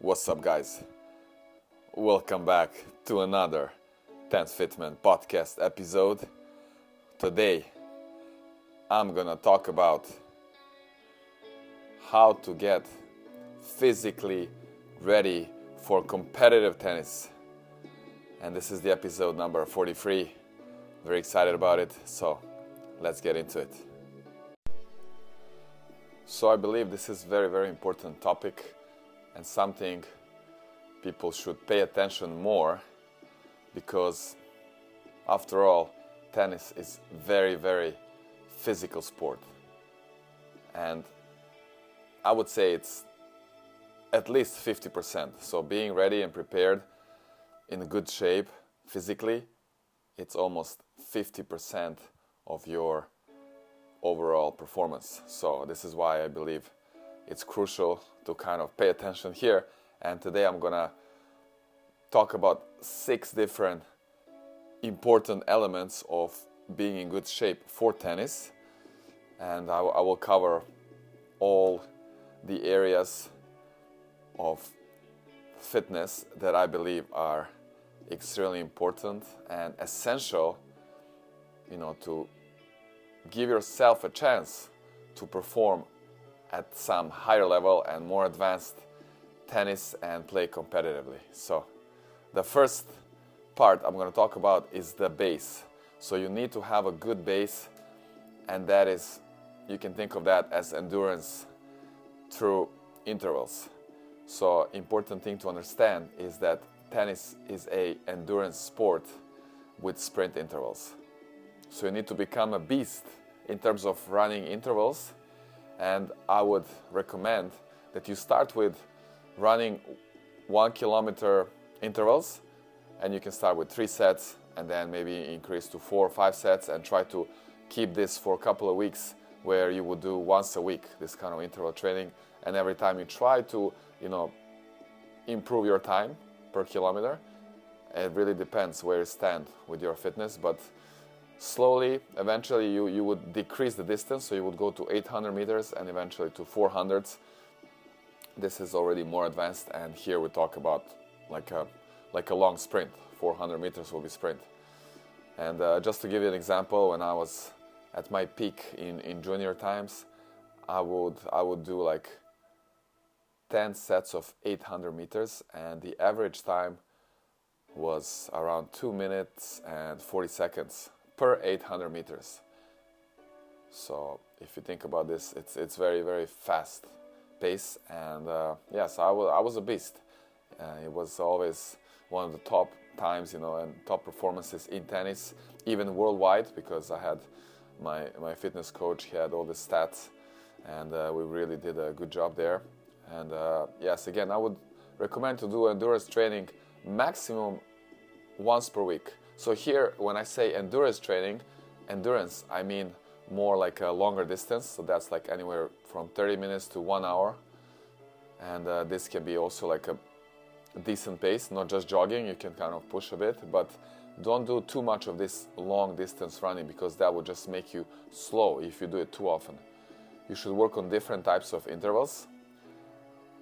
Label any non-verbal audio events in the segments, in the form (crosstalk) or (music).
What's up, guys? Welcome back to another Ten Fitman podcast episode. Today, I'm gonna talk about how to get physically ready for competitive tennis. And this is the episode number 43. Very excited about it, so let's get into it. So I believe this is very very important topic and something people should pay attention more because after all tennis is very very physical sport and I would say it's at least 50%. So being ready and prepared in good shape physically, it's almost 50% of your overall performance. So this is why I believe it's crucial to kind of pay attention here. And today I'm gonna talk about six different important elements of being in good shape for tennis. And I, will cover all the areas of fitness that I believe are extremely important and essential, you know, to give yourself a chance to perform at some higher level and more advanced tennis and play competitively. So, the first part I'm going to talk about is the base. So, you need to have a good base, and that is, you can think of that as endurance through intervals. So, important thing to understand is that tennis is a endurance sport with sprint intervals. So you need to become a beast in terms of running intervals and I would recommend that you start with running 1 kilometer intervals and you can start with 3 sets and then maybe increase to 4 or 5 sets and try to keep this for a couple of weeks where you would do once a week this kind of interval training. And every time you try to you know improve your time per kilometer it really depends where you stand with your fitness. But slowly eventually you, you would decrease the distance so you would go to 800 meters and eventually to 400 this is already more advanced and here we talk about like a like a long sprint. 400 meters will be sprint. And uh, just to give you an example when i was at my peak in, in junior times i would i would do like 10 sets of 800 meters and the average time was around 2 minutes and 40 seconds per 800 meters. So if you think about this it's it's very very fast pace and uh, yes I was, I was a beast. Uh, it was always one of the top times you know and top performances in tennis even worldwide because I had my my fitness coach he had all the stats and uh, we really did a good job there. And uh, yes, again, I would recommend to do endurance training maximum once per week. So here, when I say endurance training, endurance, I mean more like a longer distance. So that's like anywhere from 30 minutes to one hour. And uh, this can be also like a decent pace, not just jogging. You can kind of push a bit, but don't do too much of this long distance running because that will just make you slow if you do it too often. You should work on different types of intervals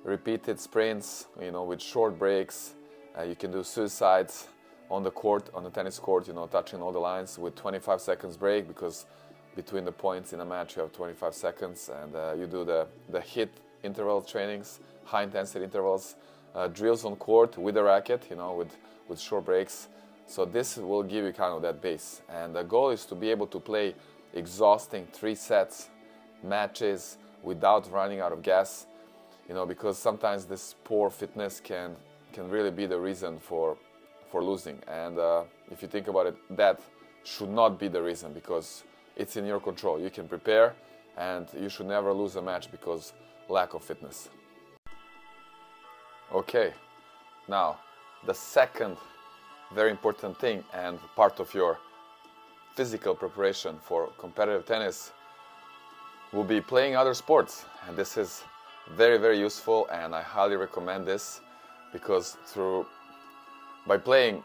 repeated sprints, you know, with short breaks. Uh, you can do suicides on the court, on the tennis court, you know, touching all the lines with 25 seconds break because between the points in a match you have 25 seconds and uh, you do the, the HIIT interval trainings, high intensity intervals, uh, drills on court with a racket, you know, with, with short breaks. So this will give you kind of that base. And the goal is to be able to play exhausting three sets matches without running out of gas you know, because sometimes this poor fitness can can really be the reason for for losing. And uh, if you think about it, that should not be the reason because it's in your control. You can prepare, and you should never lose a match because lack of fitness. Okay, now the second very important thing and part of your physical preparation for competitive tennis will be playing other sports, and this is very very useful and I highly recommend this because through by playing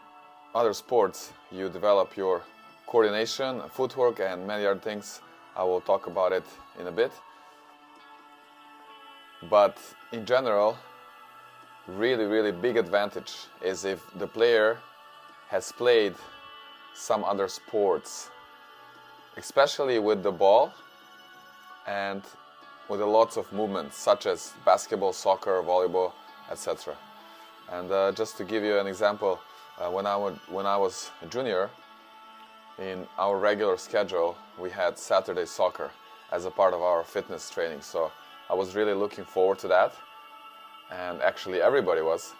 other sports you develop your coordination, footwork and many other things. I will talk about it in a bit. But in general, really, really big advantage is if the player has played some other sports, especially with the ball and with lots of movements such as basketball, soccer, volleyball, etc. And uh, just to give you an example, uh, when, I would, when I was a junior, in our regular schedule, we had Saturday soccer as a part of our fitness training. So I was really looking forward to that. And actually, everybody was.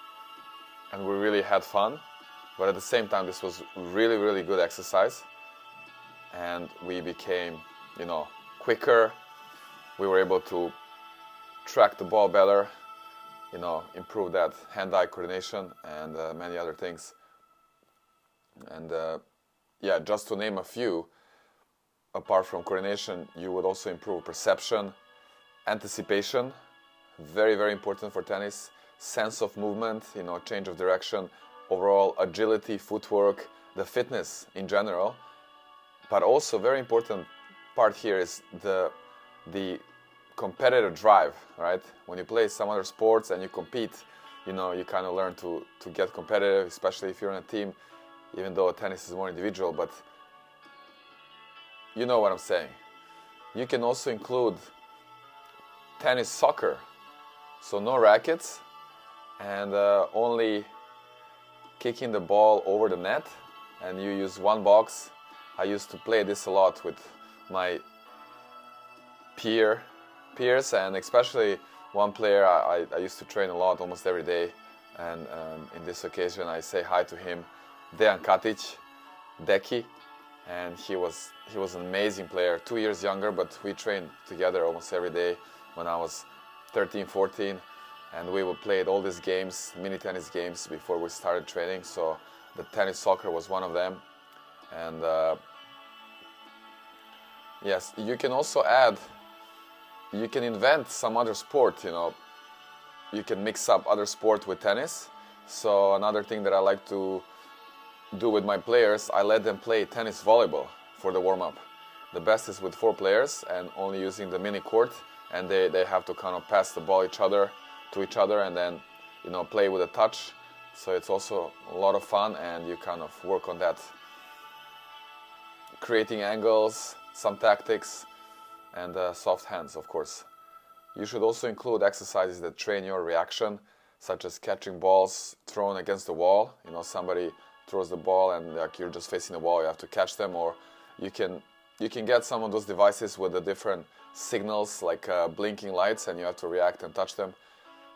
And we really had fun. But at the same time, this was really, really good exercise. And we became, you know, quicker. We were able to track the ball better, you know, improve that hand-eye coordination and uh, many other things. And uh, yeah, just to name a few, apart from coordination, you would also improve perception, anticipation, very, very important for tennis, sense of movement, you know, change of direction, overall agility, footwork, the fitness in general. But also very important part here is the the competitive drive, right? When you play some other sports and you compete, you know, you kind of learn to to get competitive, especially if you're in a team even though tennis is more individual, but you know what I'm saying. You can also include tennis soccer, so no rackets and uh, only kicking the ball over the net, and you use one box. I used to play this a lot with my peer peers, and especially one player I, I used to train a lot, almost every day. And um, in this occasion, I say hi to him Dejan Katic, Deki, and he was he was an amazing player. Two years younger, but we trained together almost every day when I was 13, 14, and we would play all these games, mini tennis games, before we started training. So the tennis soccer was one of them, and uh, yes, you can also add. You can invent some other sport. You know, you can mix up other sport with tennis. So another thing that I like to do with my players, I let them play tennis volleyball for the warm-up. The best is with four players and only using the mini court and they, they have to kind of pass the ball each other to each other and then you know play with a touch. So it's also a lot of fun and you kind of work on that creating angles, some tactics and uh, soft hands of course. You should also include exercises that train your reaction such as catching balls thrown against the wall. You know somebody throws the ball and like you're just facing the wall, you have to catch them, or you can you can get some of those devices with the different signals like uh, blinking lights, and you have to react and touch them.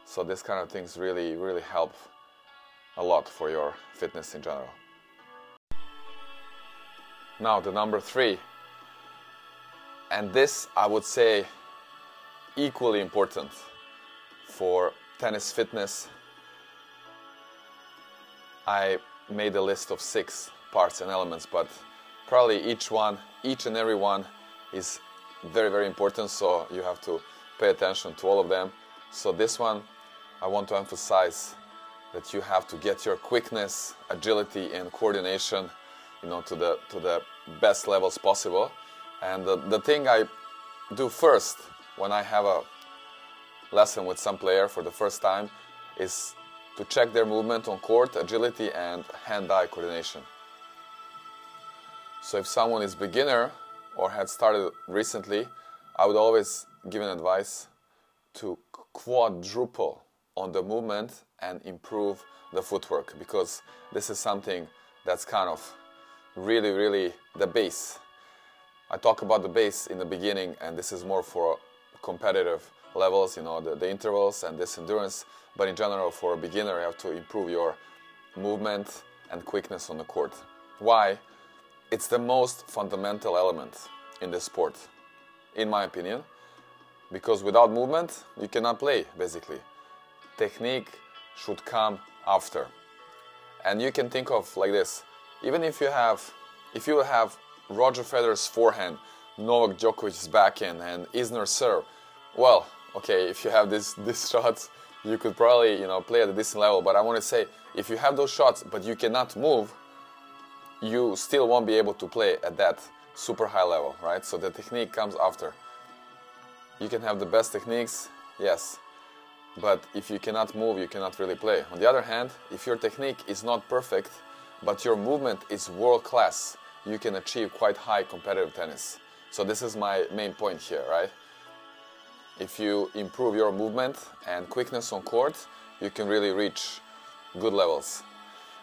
So this kind of things really really help a lot for your fitness in general. Now the number three, and this I would say equally important for tennis fitness. I made a list of six parts and elements, but probably each one, each and every one is very, very important, so you have to pay attention to all of them. So this one, I want to emphasize that you have to get your quickness, agility, and coordination, you know, to the to the best levels possible. And the, the thing I do first when I have a lesson with some player for the first time is to check their movement on court, agility, and hand-eye coordination. So if someone is beginner or had started recently, I would always give an advice to quadruple on the movement and improve the footwork because this is something that's kind of really, really the base. I talk about the base in the beginning, and this is more for competitive levels, you know, the, the intervals and this endurance. But in general, for a beginner, you have to improve your movement and quickness on the court. Why? It's the most fundamental element in the sport, in my opinion, because without movement, you cannot play, basically. Technique should come after. And you can think of like this, even if you have, if you have Roger Federer's forehand, Novak Djokovic's backhand, and Isner's serve, well, okay, if you have this (laughs) these shots, you could probably you know play at a decent level. But I want to say, if you have those shots but you cannot move, you still won't be able to play at that super high level, right? So the technique comes after. You can have the best techniques, yes, but if you cannot move, you cannot really play. On the other hand, if your technique is not perfect, but your movement is world class, you can achieve quite high competitive tennis. So this is my main point here, right? If you improve your movement and quickness on court, you can really reach good levels.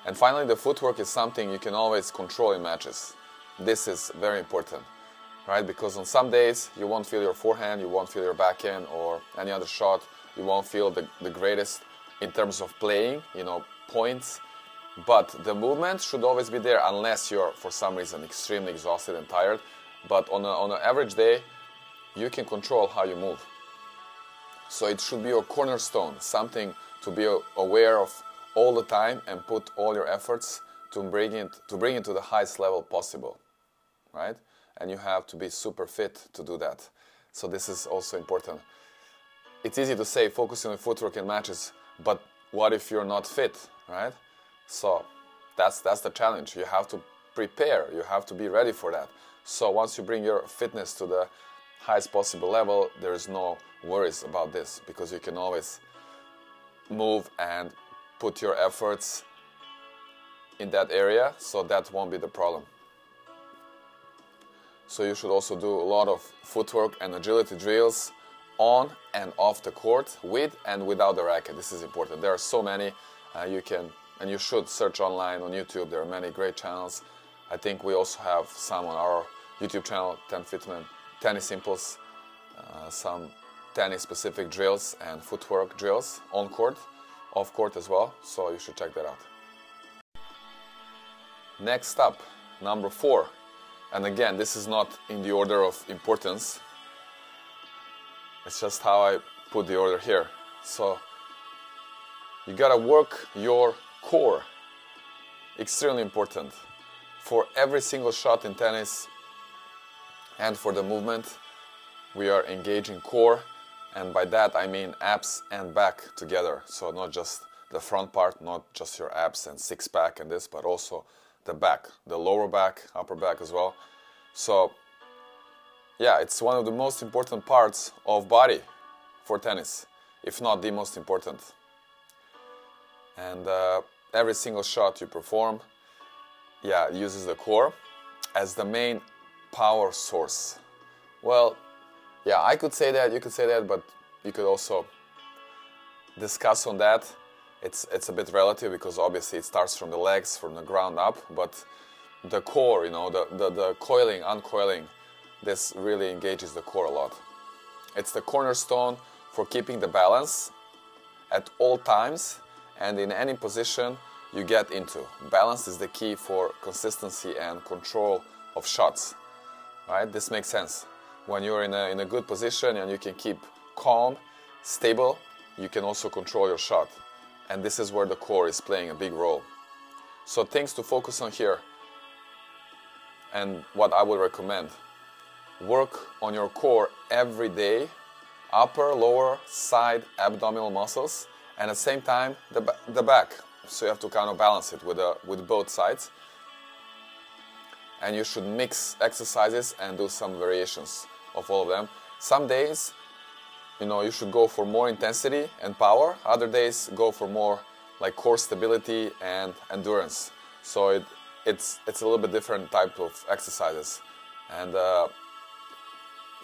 And finally, the footwork is something you can always control in matches. This is very important, right? Because on some days you won't feel your forehand, you won't feel your backhand or any other shot, you won't feel the, the greatest in terms of playing, you know, points. But the movement should always be there unless you're, for some reason, extremely exhausted and tired. But on, a, on an average day, you can control how you move. So it should be your cornerstone, something to be aware of all the time and put all your efforts to bring it to bring it to the highest level possible, right? And you have to be super fit to do that. So this is also important. It's easy to say focusing on footwork in matches, but what if you're not fit, right? So that's that's the challenge. You have to prepare. You have to be ready for that. So once you bring your fitness to the highest possible level, there is no worries about this because you can always move and put your efforts in that area so that won't be the problem. So you should also do a lot of footwork and agility drills on and off the court with and without the racket. This is important. There are so many uh, you can and you should search online on YouTube. There are many great channels. I think we also have some on our YouTube channel, Ten Fitman, Tennis Impulse, uh, some tennis specific drills and footwork drills on court off court as well, so you should check that out. Next up, number four, and again, this is not in the order of importance, it's just how I put the order here. So, you gotta work your core, extremely important. For every single shot in tennis and for the movement, we are engaging core and by that I mean abs and back together. So not just the front part, not just your abs and six pack and this, but also the back, the lower back, upper back as well. So yeah, it's one of the most important parts of body for tennis, if not the most important. And uh, every single shot you perform, yeah, uses the core as the main power source. Well, yeah, I could say that, you could say that, but you could also discuss on that. It's, it's a bit relative because obviously it starts from the legs, from the ground up, but the core, you know, the, the, the coiling, uncoiling, this really engages the core a lot. It's the cornerstone for keeping the balance at all times and in any position you get into. Balance is the key for consistency and control of shots. Right? This makes sense when you're in a, in a good position and you can keep calm, stable, you can also control your shot. And this is where the core is playing a big role. So things to focus on here and what I would recommend. Work on your core every day, upper, lower, side, abdominal muscles, and at the same time the, the back. So you have to kind of balance it with, uh, with both sides. And you should mix exercises and do some variations of all of them. Some days, you know, you should go for more intensity and power. Other days, go for more like core stability and endurance. So it, it's it's a little bit different type of exercises. And uh,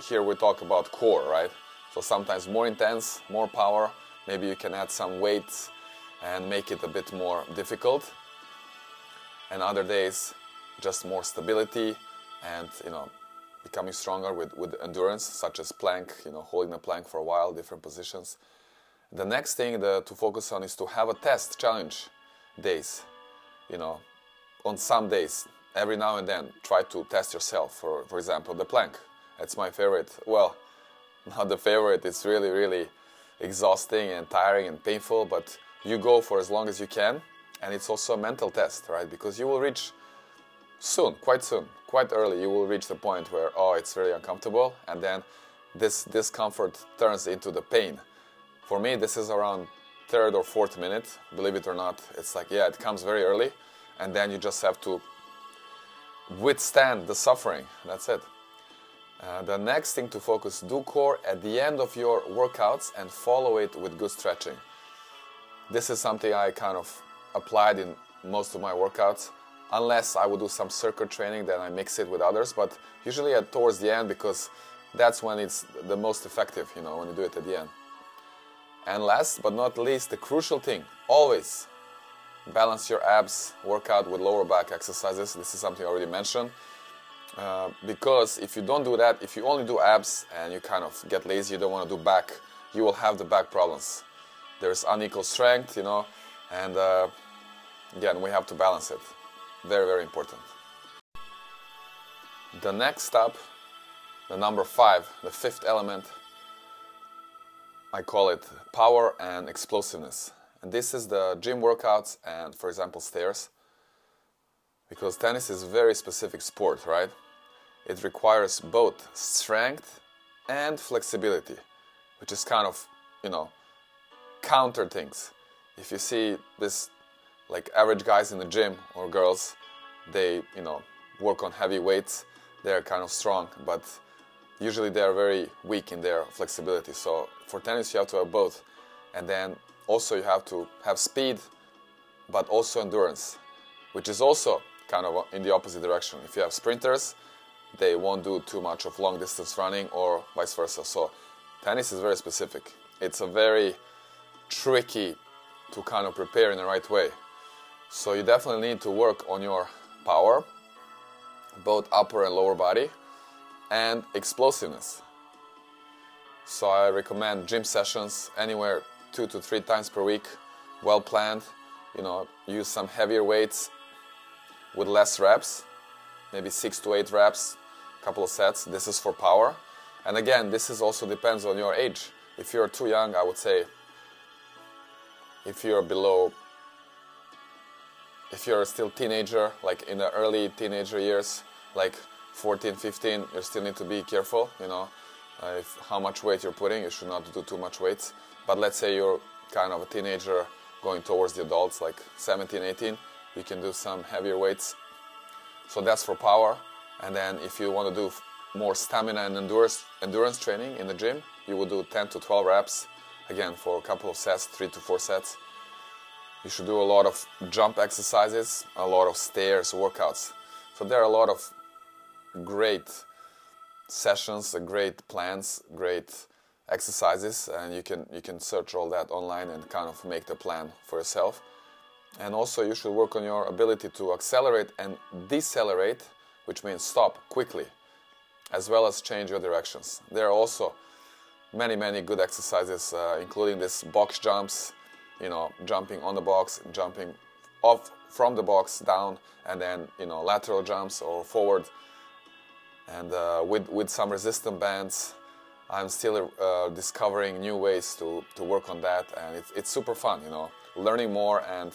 here we talk about core, right? So sometimes more intense, more power. Maybe you can add some weight and make it a bit more difficult. And other days, just more stability and you know becoming stronger with, with endurance, such as plank, you know, holding the plank for a while, different positions. The next thing the, to focus on is to have a test challenge days. You know, on some days, every now and then, try to test yourself. For, for example, the plank. It's my favorite. Well, (laughs) not the favorite. It's really, really exhausting and tiring and painful, but you go for as long as you can. And it's also a mental test, right? Because you will reach soon, quite soon, quite early, you will reach the point where, oh, it's very uncomfortable, and then this discomfort turns into the pain. For me, this is around third or fourth minute, believe it or not. It's like, yeah, it comes very early, and then you just have to withstand the suffering. That's it. Uh, the next thing to focus, do core at the end of your workouts and follow it with good stretching. This is something I kind of applied in most of my workouts, unless I would do some circuit training, then I mix it with others, but usually at towards the end because that's when it's the most effective, you know, when you do it at the end. And last but not least, the crucial thing, always balance your abs workout with lower back exercises. This is something I already mentioned. Uh, because if you don't do that, if you only do abs and you kind of get lazy, you don't want to do back, you will have the back problems. There's unequal strength, you know, and uh, again, we have to balance it. Very, very important. The next step, the number five, the fifth element, I call it power and explosiveness. And this is the gym workouts and, for example, stairs. Because tennis is a very specific sport, right? It requires both strength and flexibility, which is kind of, you know, counter things. If you see this, like average guys in the gym or girls, they, you know, work on heavy weights, they're kind of strong, but usually they're very weak in their flexibility. So for tennis, you have to have both. And then also you have to have speed, but also endurance, which is also kind of in the opposite direction. If you have sprinters, they won't do too much of long distance running or vice versa. So tennis is very specific. It's a very tricky to kind of prepare in the right way. So you definitely need to work on your power, both upper and lower body, and explosiveness. So I recommend gym sessions anywhere two to three times per week, well planned. You know, use some heavier weights with less reps, maybe six to eight reps, couple of sets. This is for power. And again, this is also depends on your age. If you're too young, I would say if you're below if you're still teenager, like in the early teenager years, like 14, 15, you still need to be careful, you know, uh, if, how much weight you're putting. You should not do too much weights. But let's say you're kind of a teenager going towards the adults, like 17, 18, you can do some heavier weights. So that's for power. And then if you want to do more stamina and endurance, endurance training in the gym, you will do 10 to 12 reps, again for a couple of sets, three to four sets. You should do a lot of jump exercises, a lot of stairs workouts. So there are a lot of great sessions, uh, great plans, great exercises, and you can you can search all that online and kind of make the plan for yourself. And also, you should work on your ability to accelerate and decelerate, which means stop quickly, as well as change your directions. There are also many many good exercises, uh, including this box jumps, you know, jumping on the box, jumping off from the box down, and then you know lateral jumps or forward and uh, with, with some resistance bands i'm still uh, discovering new ways to, to work on that and it's, it's super fun you know learning more and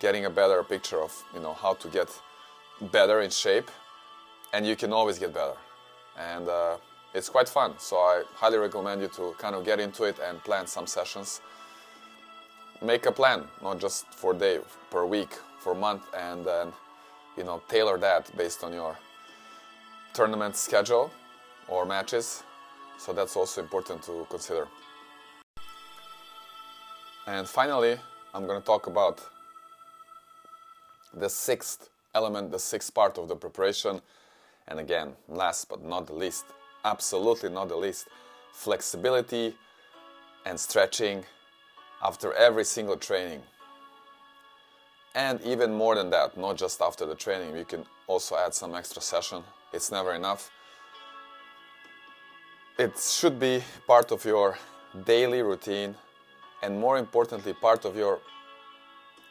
getting a better picture of you know how to get better in shape and you can always get better and uh, it's quite fun so i highly recommend you to kind of get into it and plan some sessions make a plan not just for day per week for month and then you know tailor that based on your tournament schedule or matches. So that's also important to consider. And finally, I'm going to talk about the sixth element, the sixth part of the preparation. And again, last but not the least, absolutely not the least, flexibility and stretching after every single training. And even more than that, not just after the training, you can also add some extra session it's never enough. It should be part of your daily routine and more importantly part of your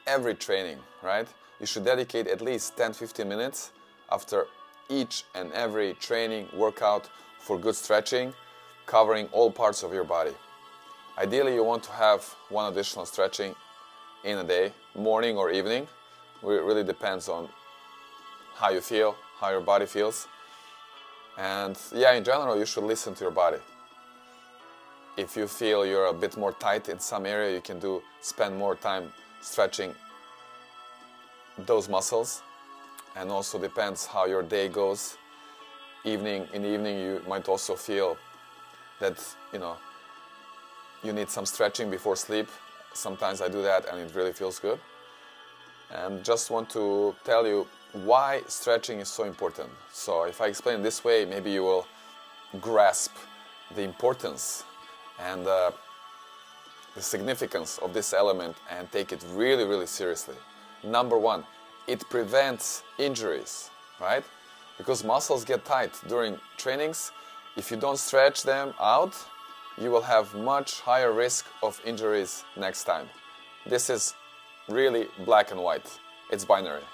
every training, right? You should dedicate at least 10-15 minutes after each and every training workout for good stretching, covering all parts of your body. Ideally, you want to have one additional stretching in a day, morning or evening. It really depends on how you feel, how your body feels. And yeah, in general, you should listen to your body. If you feel you're a bit more tight in some area, you can do spend more time stretching those muscles. And also depends how your day goes. evening in the evening you might also feel that you know you need some stretching before sleep sometimes i do that and it really feels good and just want to tell you why stretching is so important so if i explain this way maybe you will grasp the importance and uh, the significance of this element and take it really really seriously number one it prevents injuries right because muscles get tight during trainings. If you don't stretch them out, you will have much higher risk of injuries next time. This is really black and white. It's binary,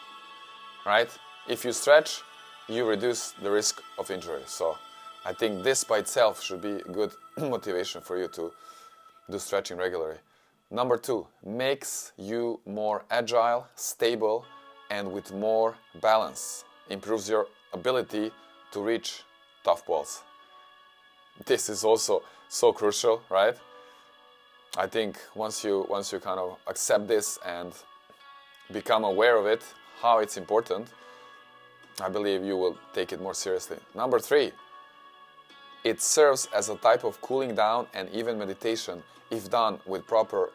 right? If you stretch, you reduce the risk of injury. So I think this by itself should be a good (clears throat) motivation for you to do stretching regularly. Number two, makes you more agile, stable, and with more balance. Improves your ability to reach tough balls. This is also so crucial, right? I think once you once you kind of accept this and become aware of it, how it's important, I believe you will take it more seriously. Number 3, it serves as a type of cooling down and even meditation if done with proper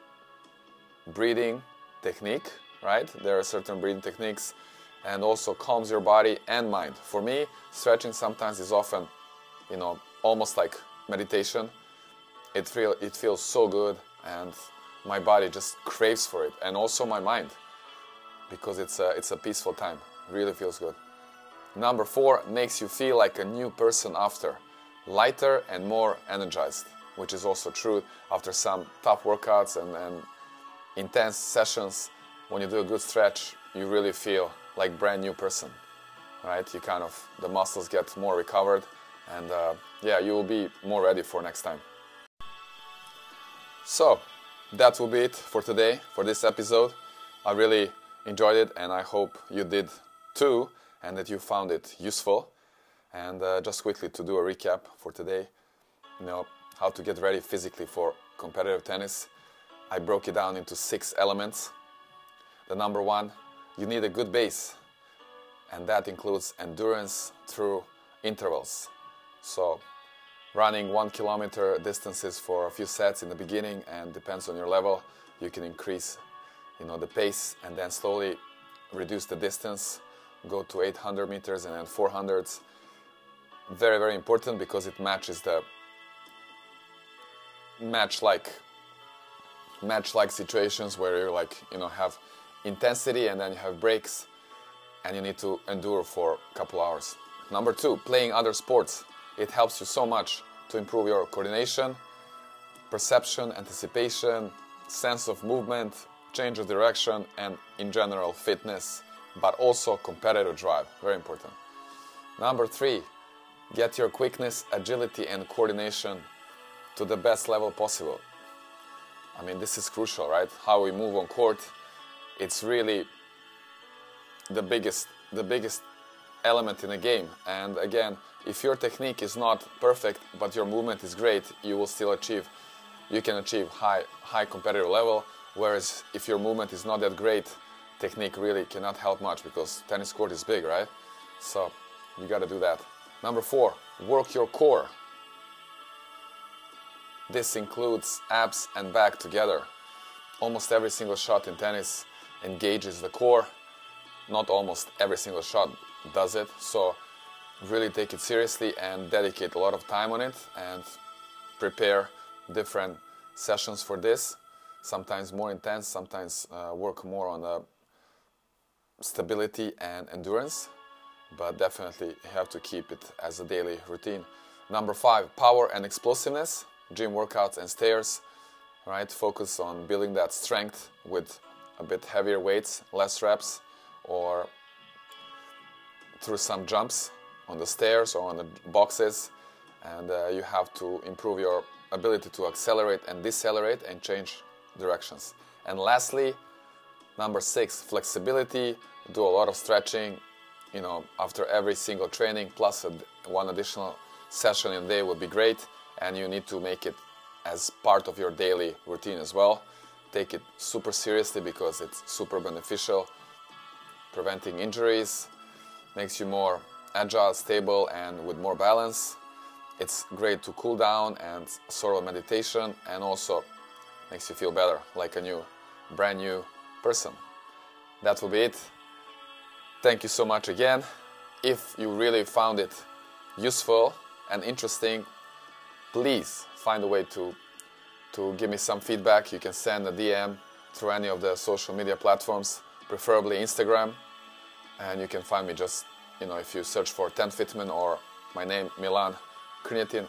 breathing technique, right? There are certain breathing techniques and also calms your body and mind. For me, stretching sometimes is often, you know, almost like meditation. It feel it feels so good and my body just craves for it and also my mind because it's a, it's a peaceful time. Really feels good. Number 4 makes you feel like a new person after, lighter and more energized, which is also true after some tough workouts and, and intense sessions. When you do a good stretch, you really feel like brand new person, right? You kind of the muscles get more recovered, and uh, yeah, you will be more ready for next time. So that will be it for today for this episode. I really enjoyed it, and I hope you did too, and that you found it useful. And uh, just quickly to do a recap for today, you know how to get ready physically for competitive tennis. I broke it down into six elements. The number one you need a good base, and that includes endurance through intervals. So, running one kilometer distances for a few sets in the beginning, and depends on your level, you can increase, you know, the pace, and then slowly reduce the distance, go to 800 meters and then 400s. Very, very important because it matches the match-like match-like situations where you like, you know, have intensity and then you have breaks and you need to endure for a couple hours. Number two, playing other sports. It helps you so much to improve your coordination, perception, anticipation, sense of movement, change of direction, and in general fitness, but also competitive drive. Very important. Number three, get your quickness, agility, and coordination to the best level possible. I mean, this is crucial, right? How we move on court it's really the biggest the biggest element in a game. And again, if your technique is not perfect but your movement is great, you will still achieve you can achieve high high competitive level. Whereas if your movement is not that great, technique really cannot help much because tennis court is big, right? So you got to do that. Number four, work your core. This includes abs and back together. Almost every single shot in tennis engages the core. Not almost every single shot does it, so really take it seriously and dedicate a lot of time on it and prepare different sessions for this. Sometimes more intense, sometimes uh, work more on the stability and endurance, but definitely have to keep it as a daily routine. Number five, power and explosiveness, gym workouts and stairs, right? Focus on building that strength with a bit heavier weights, less reps, or through some jumps on the stairs or on the boxes. And uh, you have to improve your ability to accelerate and decelerate and change directions. And lastly, number six, flexibility. Do a lot of stretching, you know, after every single training, plus a, one additional session in a day would be great. And you need to make it as part of your daily routine as well take it super seriously because it's super beneficial. Preventing injuries makes you more agile, stable, and with more balance. It's great to cool down and sort of meditation, and also makes you feel better, like a new, brand new person. That will be it. Thank you so much again. If you really found it useful and interesting, please find a way to to give me some feedback. You can send a DM through any of the social media platforms, preferably Instagram, and you can find me just you know if you search for Ten Fitman or my name Milan Krnjetin,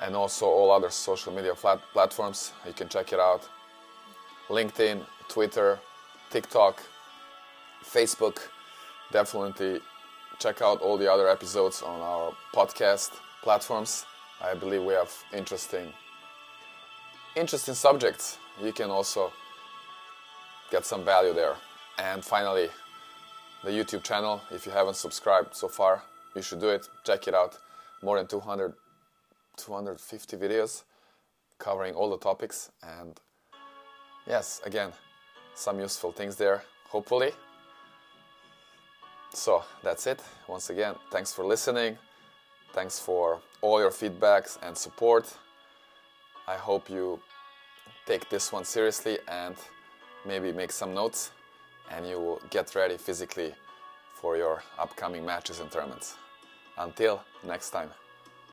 and also all other social media flat platforms. You can check it out. LinkedIn, Twitter, TikTok, Facebook. Definitely check out all the other episodes on our podcast platforms. I believe we have interesting interesting subjects. You can also get some value there. And finally, the YouTube channel. If you haven't subscribed so far, you should do it. Check it out. More than 200 250 videos covering all the topics and yes, again, some useful things there, hopefully. So that's it. Once again, thanks for listening. Thanks for all your feedbacks and support. I hope you take this one seriously and maybe make some notes and you will get ready physically for your upcoming matches and tournaments. Until next time.